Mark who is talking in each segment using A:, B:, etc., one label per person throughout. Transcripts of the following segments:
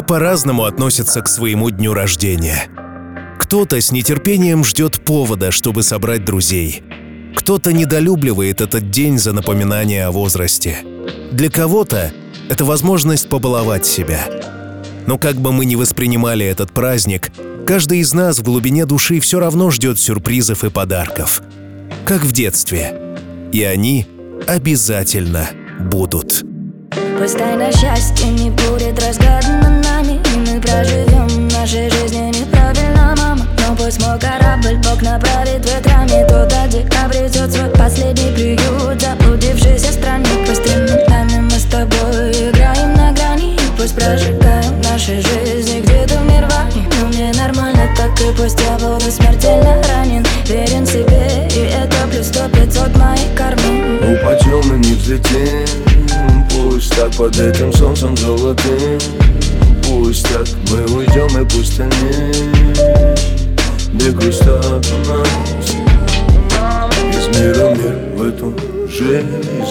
A: Все по-разному относятся к своему дню рождения. Кто-то с нетерпением ждет повода, чтобы собрать друзей. Кто-то недолюбливает этот день за напоминание о возрасте. Для кого-то это возможность побаловать себя. Но как бы мы ни воспринимали этот праздник, каждый из нас в глубине души все равно ждет сюрпризов и подарков. Как в детстве. И они обязательно будут.
B: Пусть тайна счастья не будет разгадана нами И мы проживем нашей жизни неправильно, мама. Но пусть мой корабль Бог направит ветрами Туда, где обретет свой последний приют. Заблудившийся странник Пусть временами мы с тобой играем на грани. И пусть прожигаем наши жизни где-то в нирване Но мне нормально так и пусть я буду смертельно ранен. Верен себе и это плюс сто пятьсот моей кармы
C: Упадем и не взлетим. Пусть так под этим солнцем золотым Пусть так мы уйдем и пусть они Бегут от нас Из мира мир в эту жизнь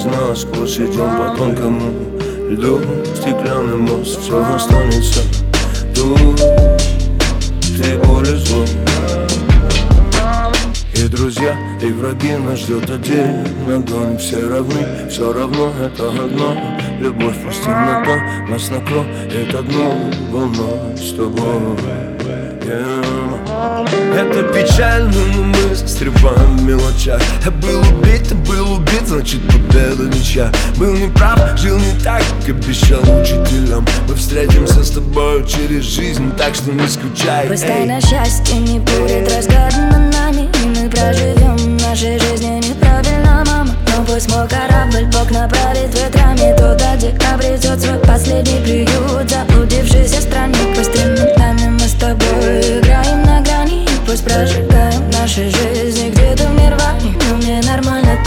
C: Насквозь идем по тонкому льду. Стеклянный мост, все останется тут. Ты более злой и друзья, и враги нас ждет один огонь Все равны, все равно это одно. Любовь пусть темнота нас накроет одну волной с тобой. Yeah. Это печально, но мы застреваем в мелочах Я был убит, ты был убит, значит победа ничья. Был неправ, жил не так, как обещал учителям. Мы встретимся с тобой через жизнь, так что не скучай
B: Пусть тайна счастья не будет разгадана проживем нашей жизни неправильно, мама. Но пусть мой корабль Бог направит ветрами Туда, где обретет свой последний приют. Заблудившийся странник Пусть временами мы с тобой играем на грани. И пусть прожигаем наши жизни где-то в нормально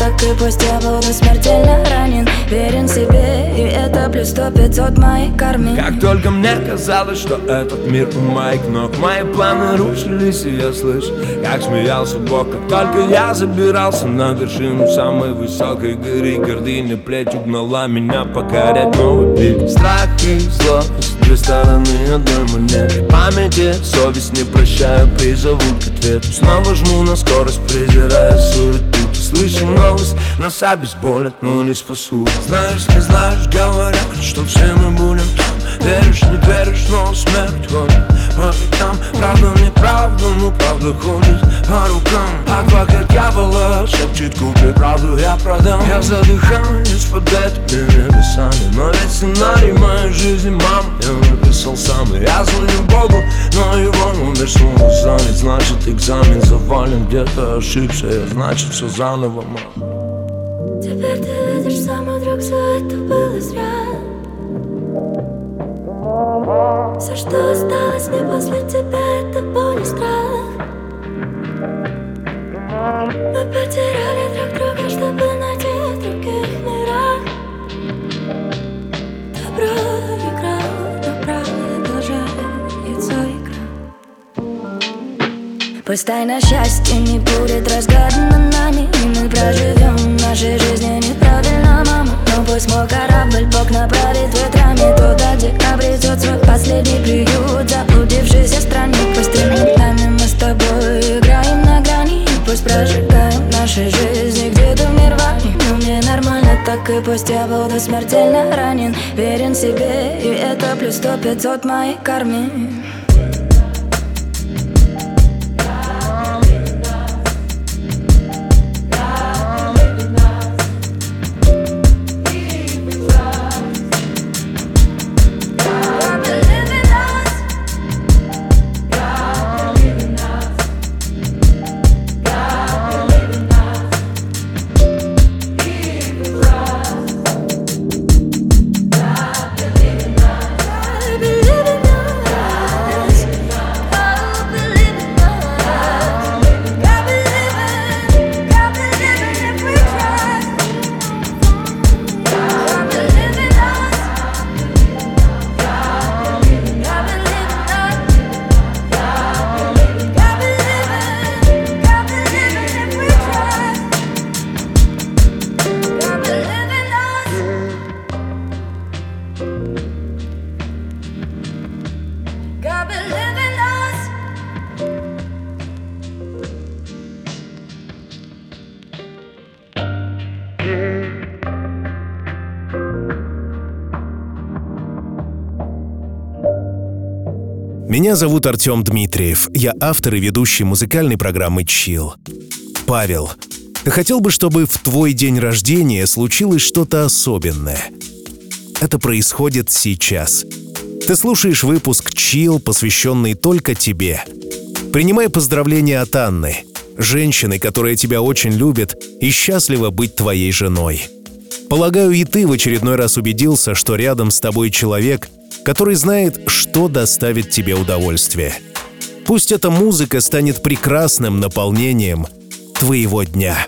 B: так и пусть я буду смертельно ранен. Верен себе и это плюс сто пятьсот моей карме.
C: Как только мне казалось, что этот мир у моих ног Мои планы рушились, и я слышу, как смеялся Бог. Как только я забирался на вершину самой высокой горы Гордыня плеть угнала меня покорять новый пик Страх и злость, две стороны одной монеты. Памяти, совесть не прощаю, призовут к ответу. Снова жму на скорость, презирая суету Слышу новость, нас обезболят, но не спасут. Знаешь, не знаешь, говорят, что все мы будем там Веришь, не веришь, но смерть ходит по векам Правда, неправда, но правда ходит по рукам. Адвокат дьявола шепчет, купи правду, я продам Я задыхаюсь под этими небесами Но ведь сценарий моей жизни, мам, я написал сам. Я звоню Богу, но его номер снова занят. Значит, экзамен завален, где-то ошибся Я значит, все заново, мам.
B: Теперь ты видишь, самый друг, все это было зря Пусть тайна счастья не будет разгадана нами И мы проживем нашей жизни неправильно, мама. Но пусть мой корабль Бог направит ветрами Туда, где обретет свой последний приют Заблудившийся странник Пусть временами мы с тобой играем на грани И пусть прожигаем нашей жизни где-то в нирване Но мне нормально так и пусть я буду смертельно ранен. Верен себе и это плюс сто пятьсот моей карме
D: Меня зовут Артем Дмитриев. Я автор и ведущий музыкальной программы «Чил». Павел, ты хотел бы, чтобы в твой день рождения случилось что-то особенное? Это происходит сейчас. Ты слушаешь выпуск «Чил», посвященный только тебе. Принимай поздравления от Анны, женщины, которая тебя очень любит и счастлива быть твоей женой. Полагаю, и ты в очередной раз убедился, что рядом с тобой человек, который знает, что доставит тебе удовольствие. Пусть эта музыка станет прекрасным наполнением твоего дня.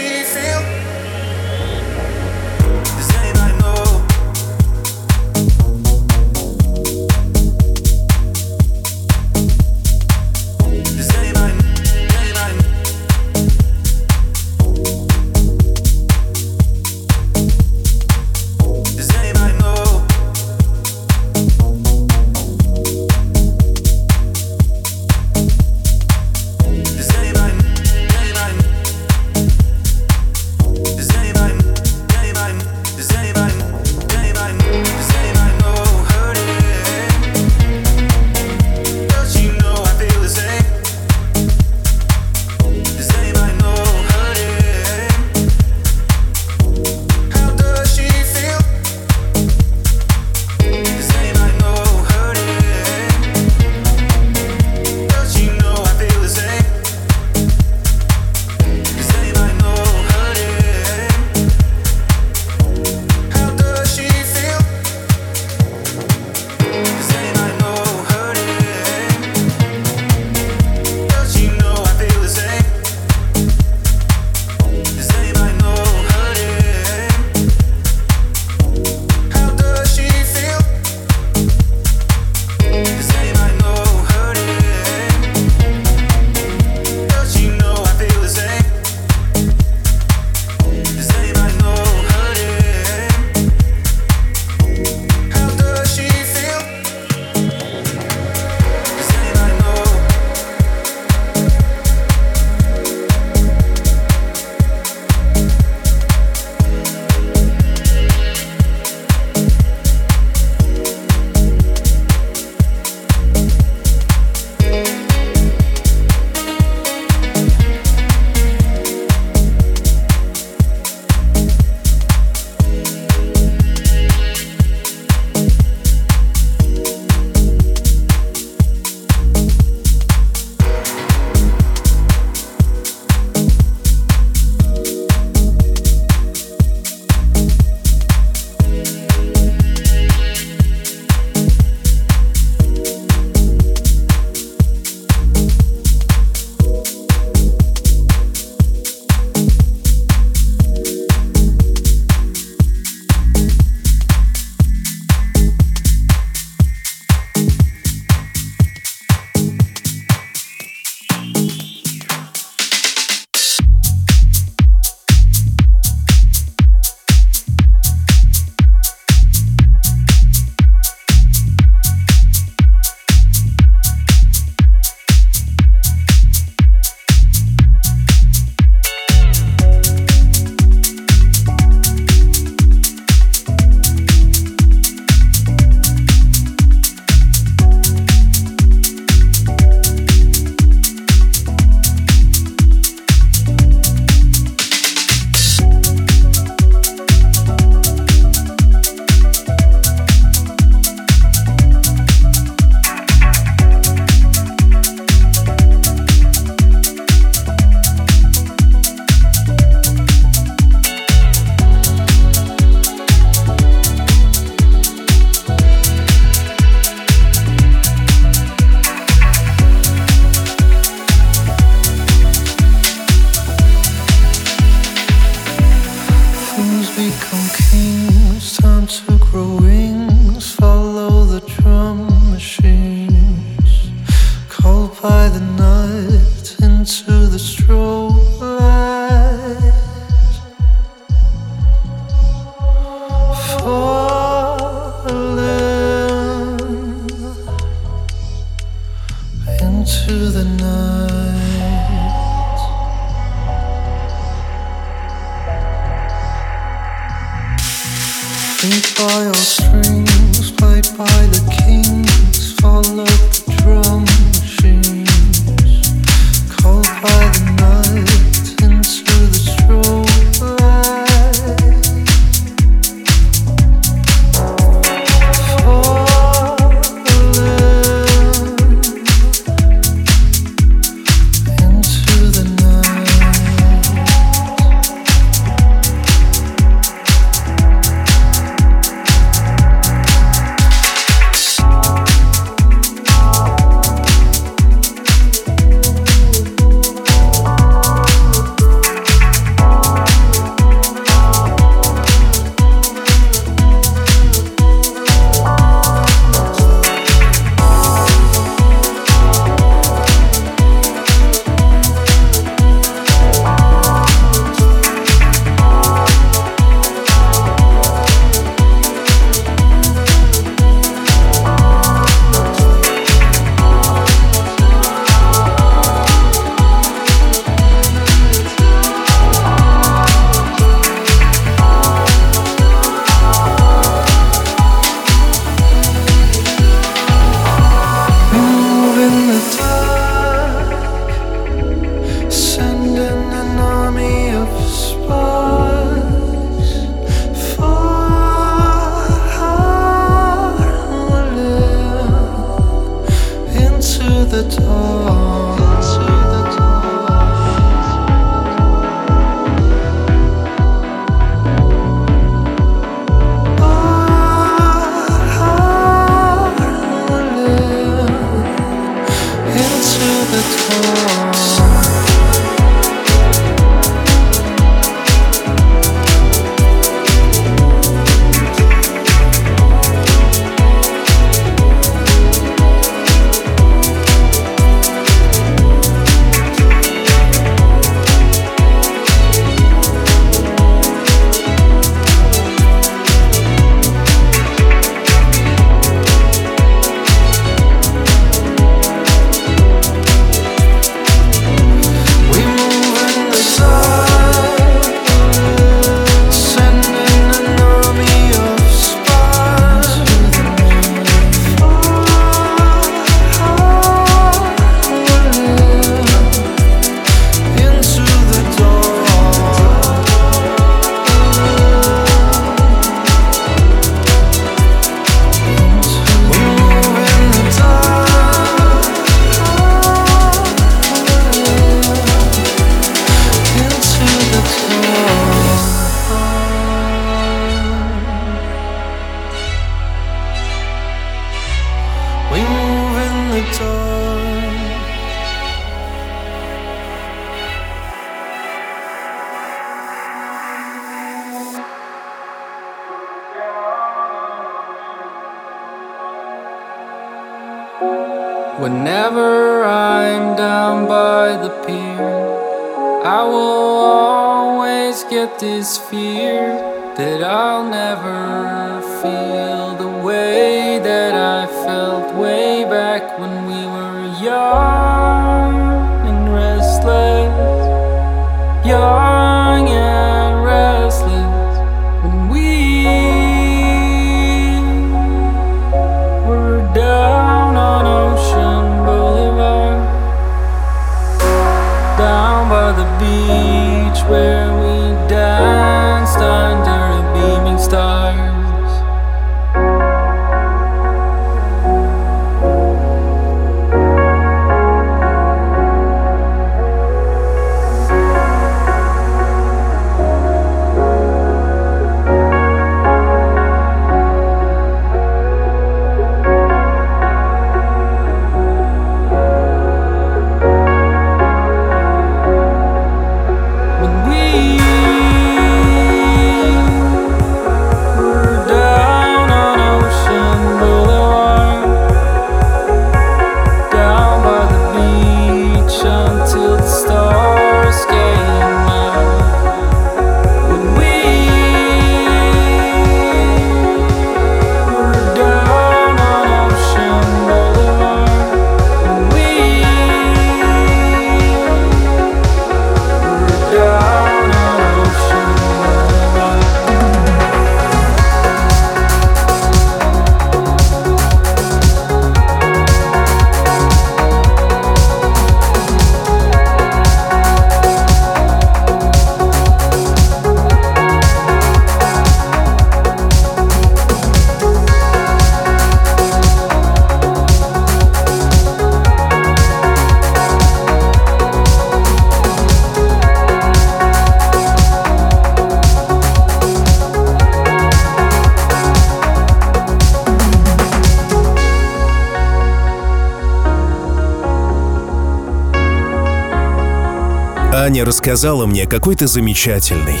A: Рассказала мне, какой ты замечательный,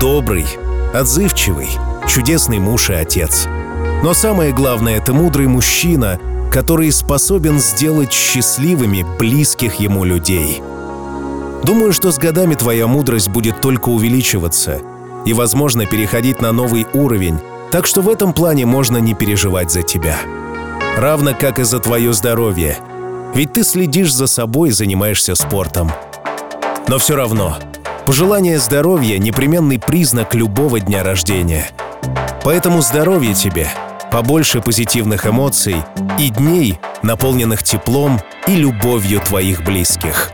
A: добрый, отзывчивый, чудесный муж и отец. Но самое главное, это мудрый мужчина, который способен сделать счастливыми близких ему людей. Думаю, что с годами твоя мудрость будет только увеличиваться и, возможно, переходить на новый уровень, так что в этом плане можно не переживать за тебя. Равно как и за твое здоровье. Ведь ты следишь за собой и занимаешься спортом. Но все равно, пожелание здоровья — непременный признак любого дня рождения. Поэтому здоровье тебе, побольше позитивных эмоций и дней, наполненных теплом и любовью твоих близких.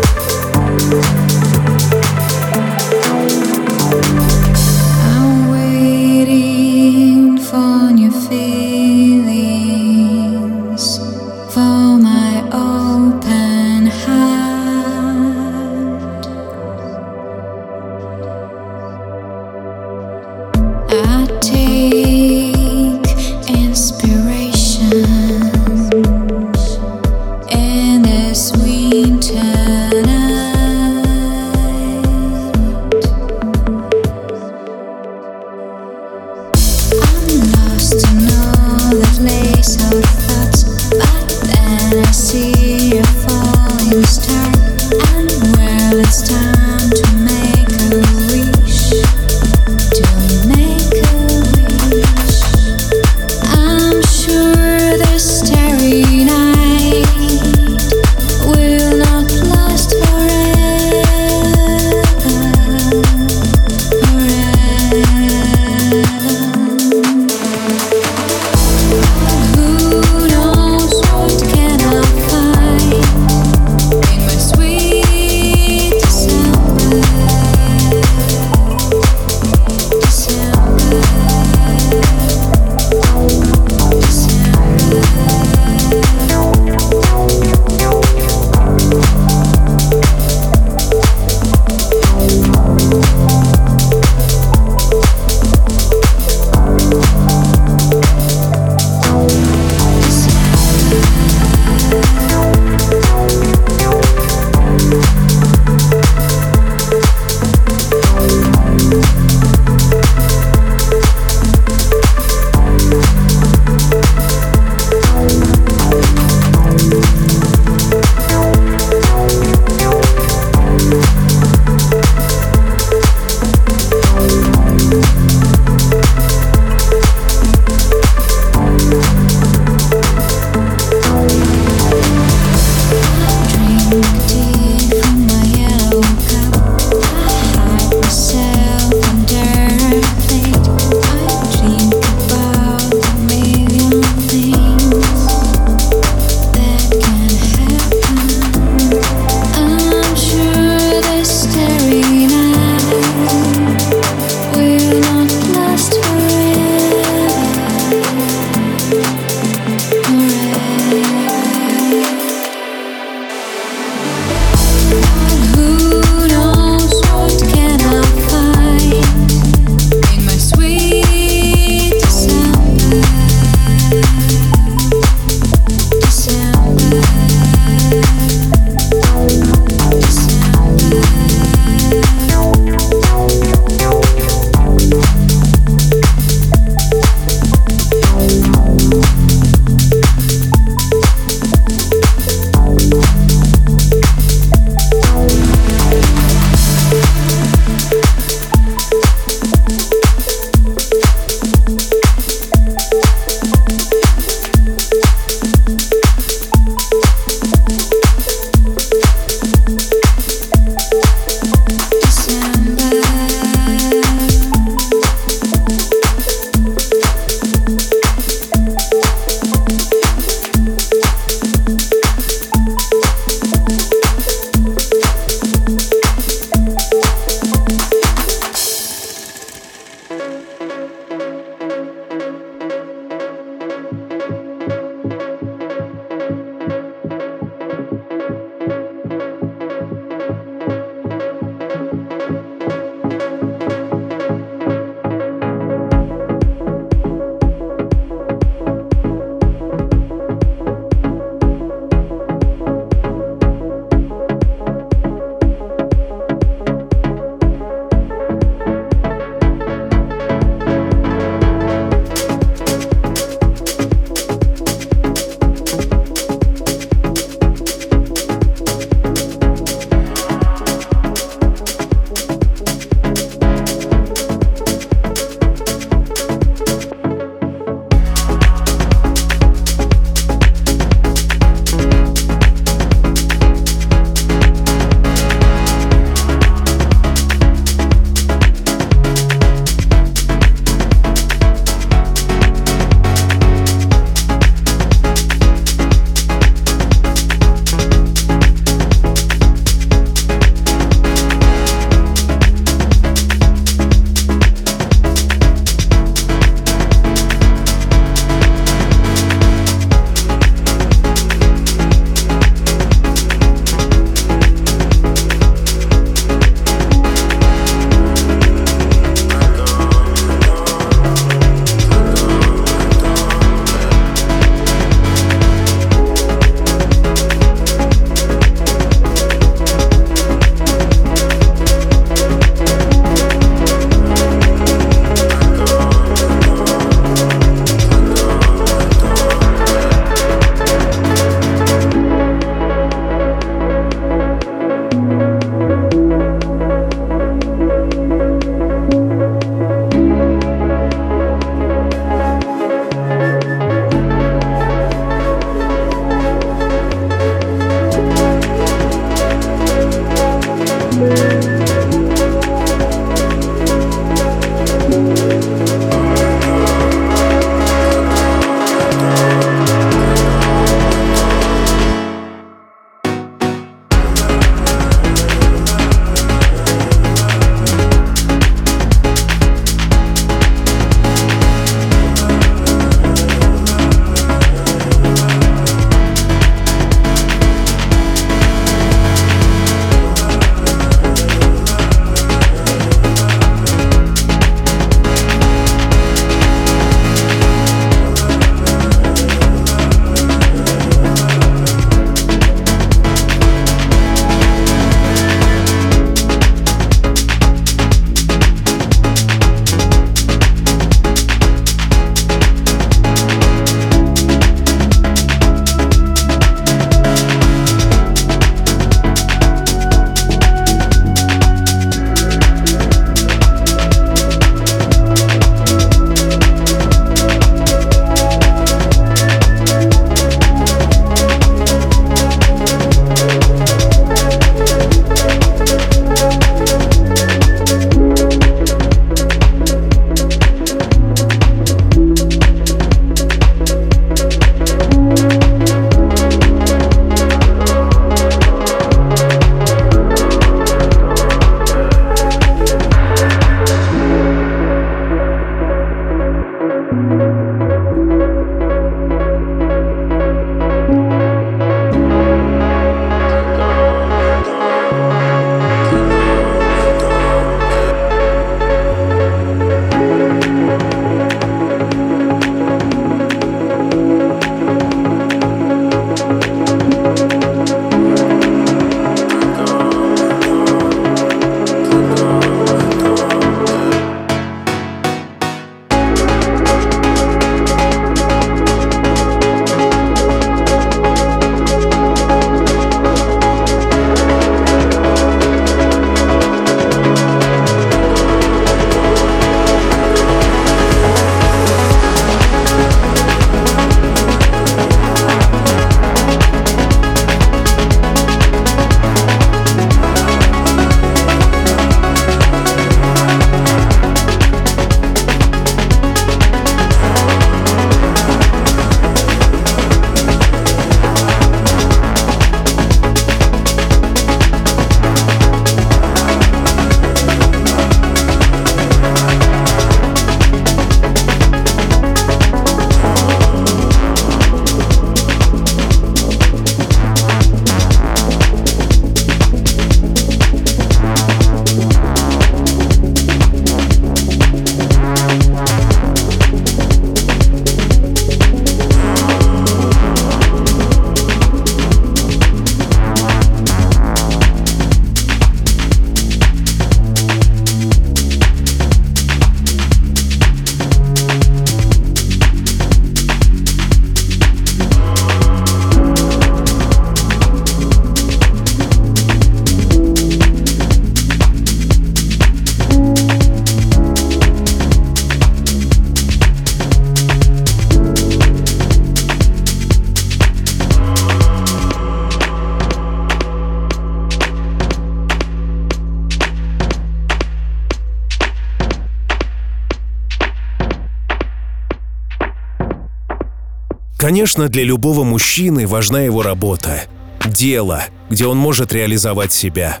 E: Конечно, для любого мужчины важна его работа. Дело, где он может реализовать себя.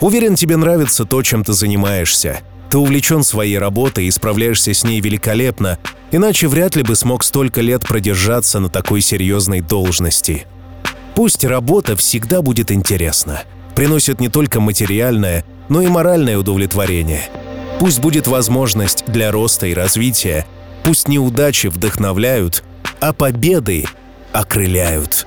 E: Уверен, тебе нравится то, чем ты занимаешься. Ты увлечен своей работой и справляешься с ней великолепно, иначе вряд ли бы смог столько лет продержаться на такой серьезной должности. Пусть работа всегда будет интересна, приносит не только материальное, но и моральное удовлетворение. Пусть будет возможность для роста и развития, пусть неудачи вдохновляют, а победы окрыляют.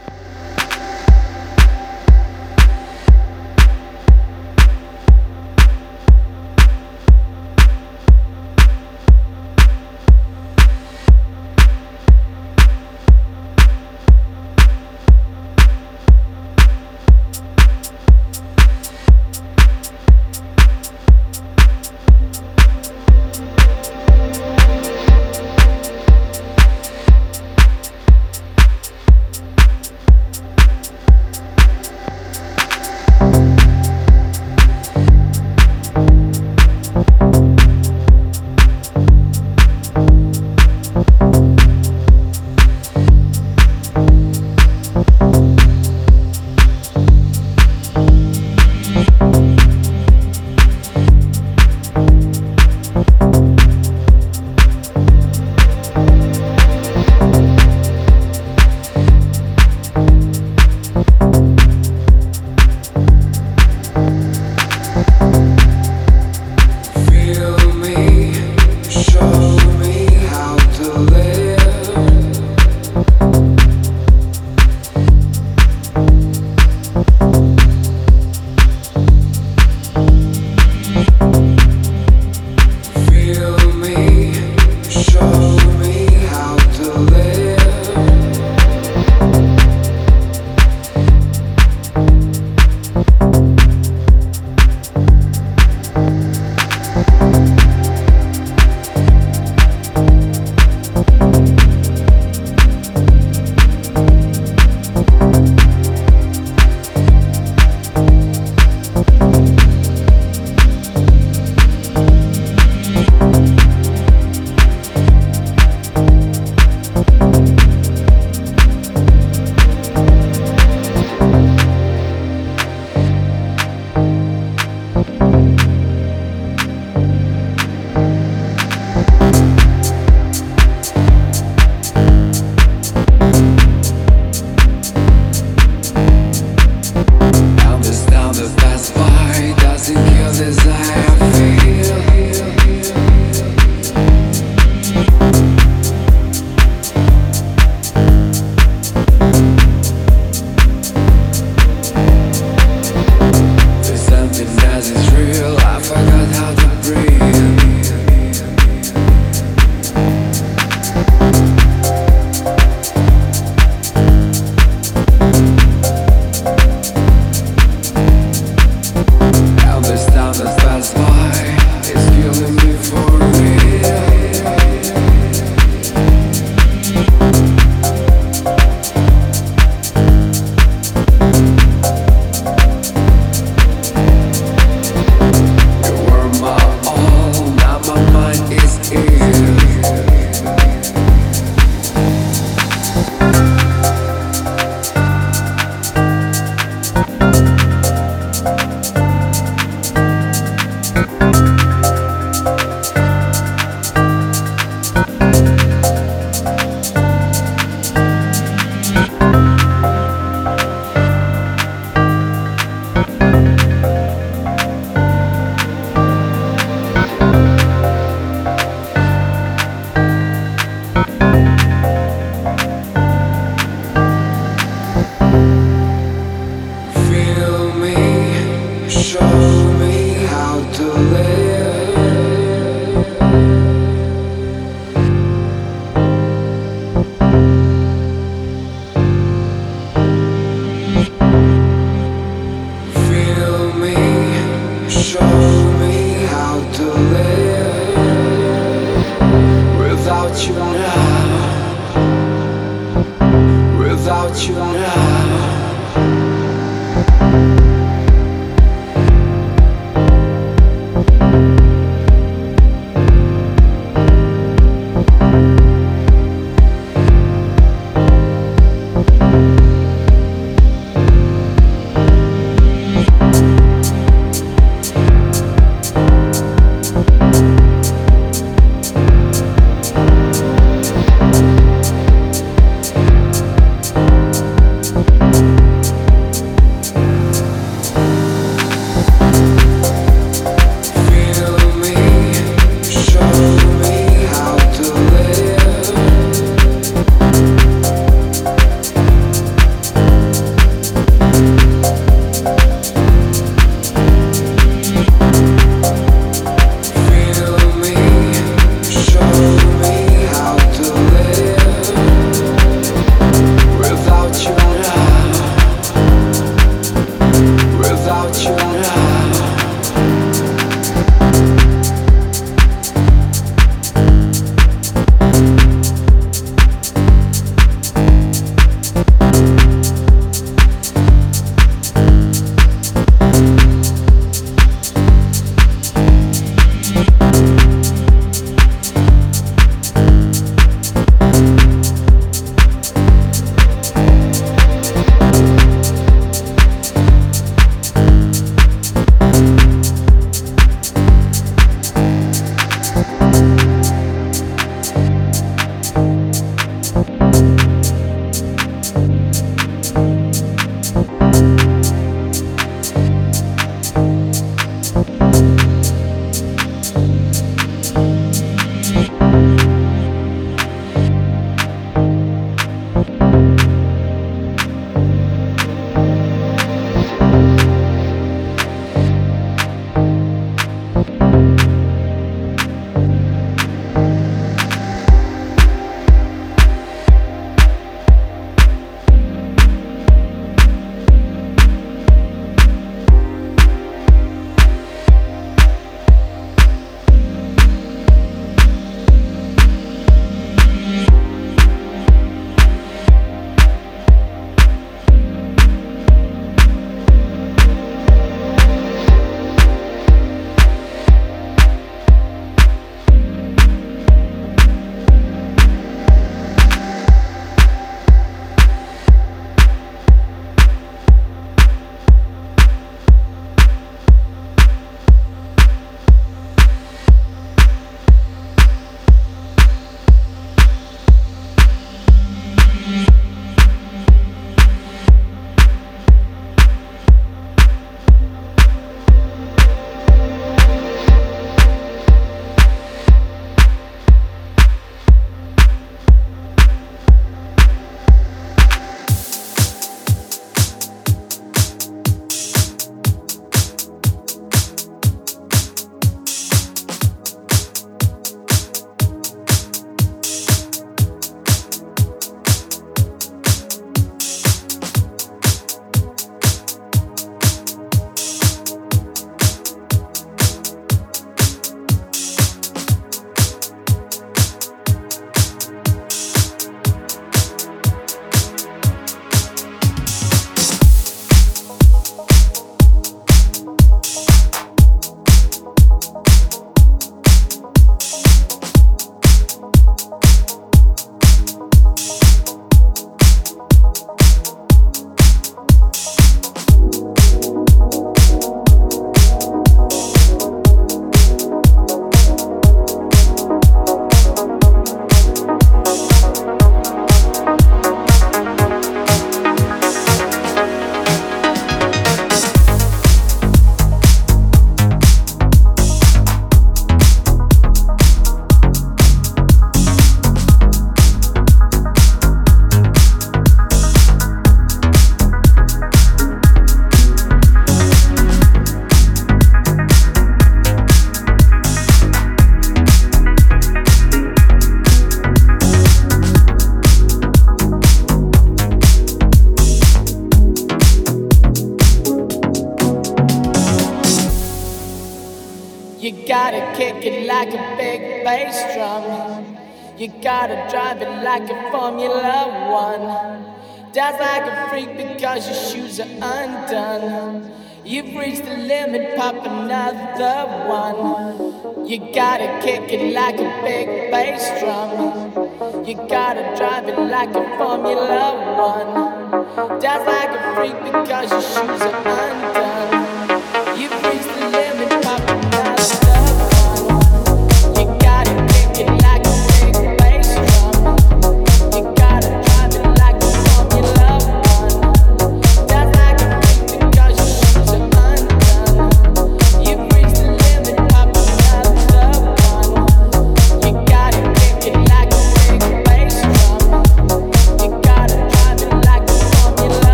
F: Undone. You've reached the limit, pop another one. You gotta kick it like a big bass drum. You gotta drive it like a Formula One. Dance like a freak because your shoes are undone.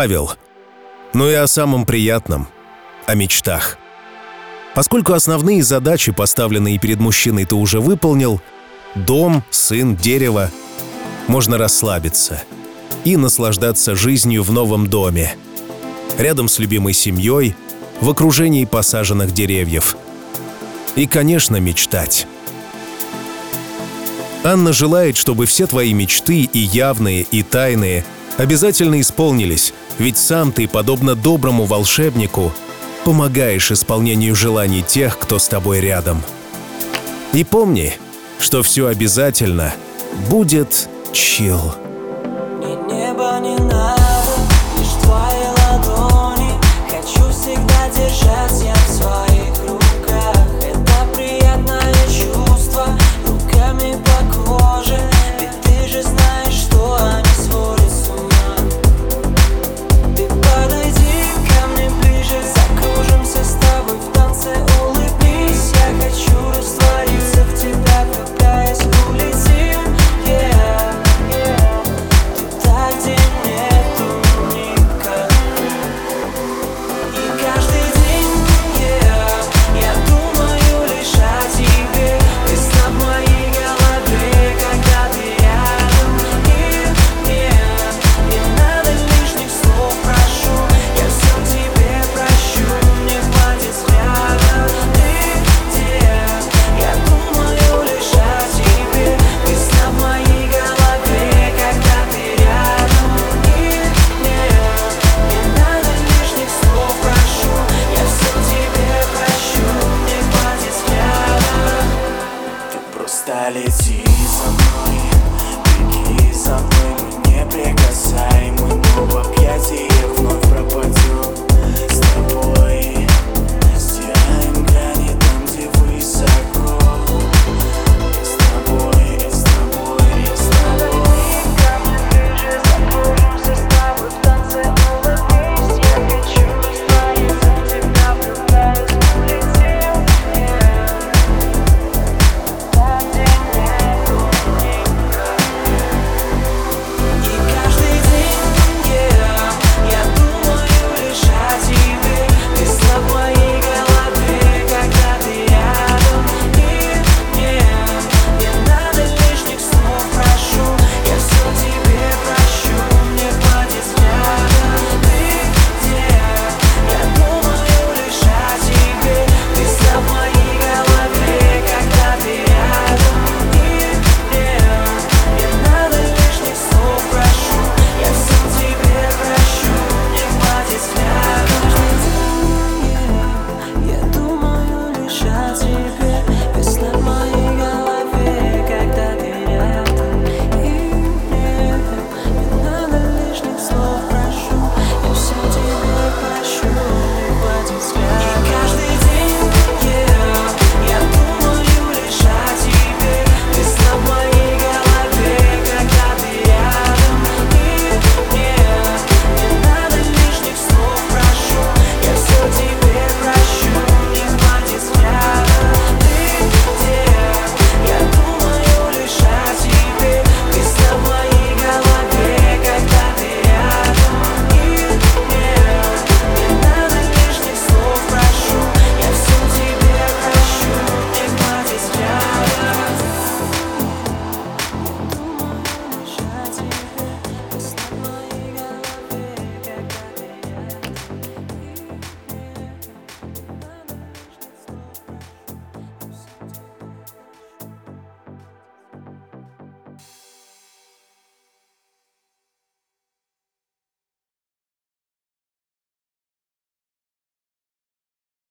A: Павел. Ну и о самом приятном. О мечтах. Поскольку основные задачи, поставленные перед мужчиной, ты уже выполнил – дом, сын, дерево – можно расслабиться и наслаждаться жизнью в новом доме, рядом с любимой семьей, в окружении посаженных деревьев. И, конечно, мечтать. Анна желает, чтобы все твои мечты, и явные, и тайные, обязательно исполнились, ведь сам ты, подобно доброму волшебнику, помогаешь исполнению желаний тех, кто с тобой рядом. И помни, что все обязательно будет чил. Держать я